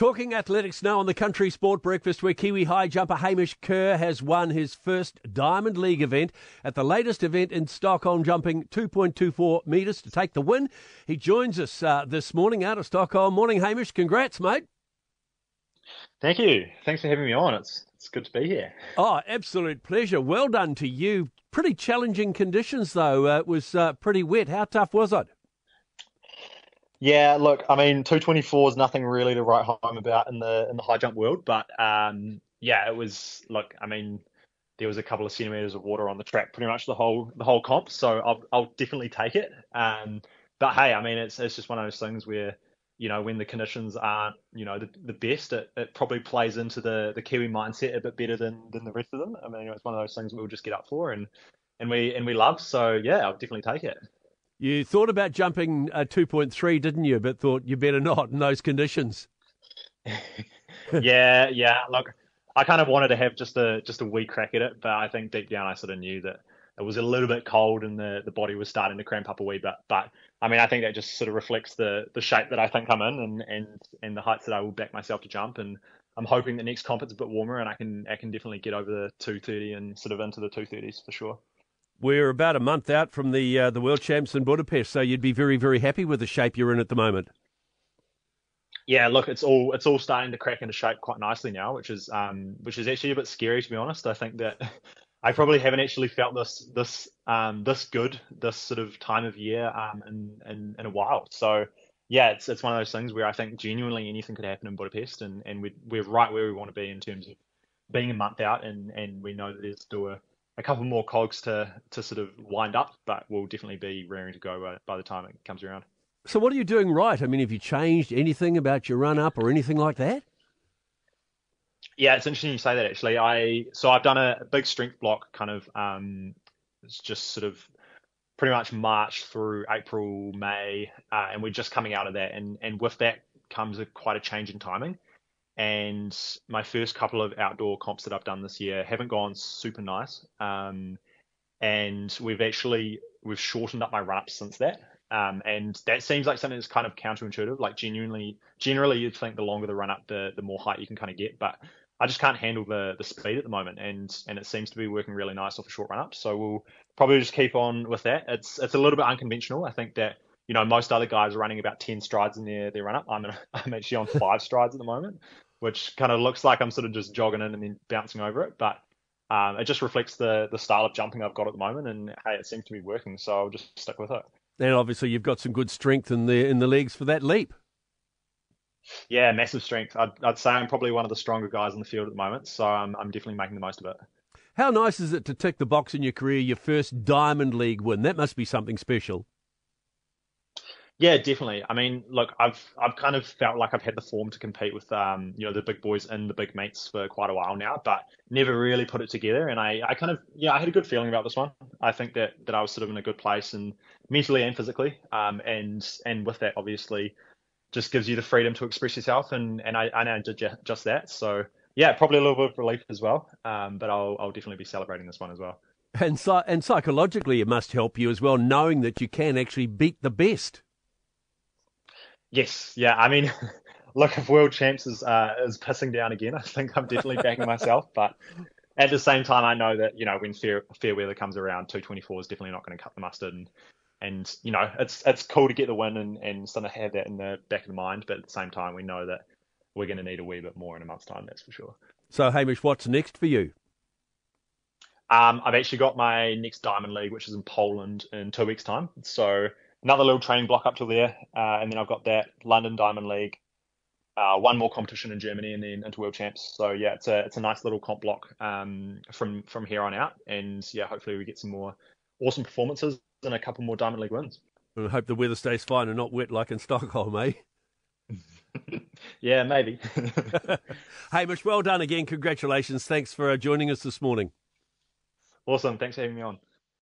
Talking athletics now on the Country Sport Breakfast, where Kiwi high jumper Hamish Kerr has won his first Diamond League event at the latest event in Stockholm, jumping 2.24 metres to take the win. He joins us uh, this morning out of Stockholm. Morning, Hamish. Congrats, mate. Thank you. Thanks for having me on. It's it's good to be here. Oh, absolute pleasure. Well done to you. Pretty challenging conditions, though. Uh, it was uh, pretty wet. How tough was it? Yeah, look, I mean, 224 is nothing really to write home about in the in the high jump world, but um, yeah, it was. Look, I mean, there was a couple of centimeters of water on the track pretty much the whole the whole comp, so I'll I'll definitely take it. Um, but hey, I mean, it's it's just one of those things where you know when the conditions aren't you know the, the best, it, it probably plays into the the Kiwi mindset a bit better than than the rest of them. I mean, it's one of those things we'll just get up for and and we and we love. So yeah, I'll definitely take it. You thought about jumping uh, a 2.3, didn't you? But thought you better not in those conditions. yeah, yeah. Look, I kind of wanted to have just a just a wee crack at it, but I think deep down I sort of knew that it was a little bit cold and the, the body was starting to cramp up a wee bit. But I mean, I think that just sort of reflects the the shape that I think I'm in and and and the heights that I will back myself to jump. And I'm hoping the next comp it's a bit warmer and I can I can definitely get over the 230 and sort of into the 230s for sure. We're about a month out from the uh, the World Champs in Budapest, so you'd be very very happy with the shape you're in at the moment. Yeah, look, it's all it's all starting to crack into shape quite nicely now, which is um which is actually a bit scary to be honest. I think that I probably haven't actually felt this this um this good this sort of time of year um in in, in a while. So yeah, it's it's one of those things where I think genuinely anything could happen in Budapest, and and we we're right where we want to be in terms of being a month out, and and we know that there's still a a couple more cogs to to sort of wind up, but we'll definitely be raring to go by, by the time it comes around. So, what are you doing right? I mean, have you changed anything about your run up or anything like that? Yeah, it's interesting you say that. Actually, I so I've done a big strength block, kind of. Um, it's just sort of pretty much March through April, May, uh, and we're just coming out of that. And and with that comes a, quite a change in timing and my first couple of outdoor comps that I've done this year haven't gone super nice. Um, and we've actually we've shortened up my run ups since that. Um, and that seems like something that's kind of counterintuitive. Like genuinely, generally you'd think the longer the run up, the the more height you can kind of get. But I just can't handle the the speed at the moment, and and it seems to be working really nice off a short run up. So we'll probably just keep on with that. It's it's a little bit unconventional. I think that you know most other guys are running about ten strides in their their run up. I'm I'm actually on five strides at the moment which kind of looks like I'm sort of just jogging in and then bouncing over it. But um, it just reflects the the style of jumping I've got at the moment, and hey, it seems to be working, so I'll just stick with it. And obviously, you've got some good strength in the in the legs for that leap. Yeah, massive strength. I'd, I'd say I'm probably one of the stronger guys in the field at the moment, so I'm, I'm definitely making the most of it. How nice is it to tick the box in your career, your first Diamond League win? That must be something special. Yeah, definitely. I mean, look, I've I've kind of felt like I've had the form to compete with um, you know, the big boys and the big mates for quite a while now, but never really put it together. And I, I kind of yeah, I had a good feeling about this one. I think that, that I was sort of in a good place and mentally and physically. Um, and and with that, obviously, just gives you the freedom to express yourself. And and I, I now did just that. So yeah, probably a little bit of relief as well. Um, but I'll I'll definitely be celebrating this one as well. And so, and psychologically, it must help you as well, knowing that you can actually beat the best. Yes, yeah. I mean, look, if World Champs is uh, is pissing down again, I think I'm definitely backing myself. But at the same time, I know that you know when fair fair weather comes around, 224 is definitely not going to cut the mustard. And and you know it's it's cool to get the win and and sort of have that in the back of the mind. But at the same time, we know that we're going to need a wee bit more in a month's time. That's for sure. So Hamish, what's next for you? Um, I've actually got my next Diamond League, which is in Poland in two weeks' time. So another little training block up to there, uh, and then I've got that London Diamond League, uh, one more competition in Germany, and then into World Champs. So yeah, it's a it's a nice little comp block um, from from here on out, and yeah, hopefully we get some more awesome performances and a couple more Diamond League wins. And I hope the weather stays fine and not wet like in Stockholm, eh? yeah, maybe. Hamish, well done again. Congratulations. Thanks for uh, joining us this morning. Awesome. Thanks for having me on.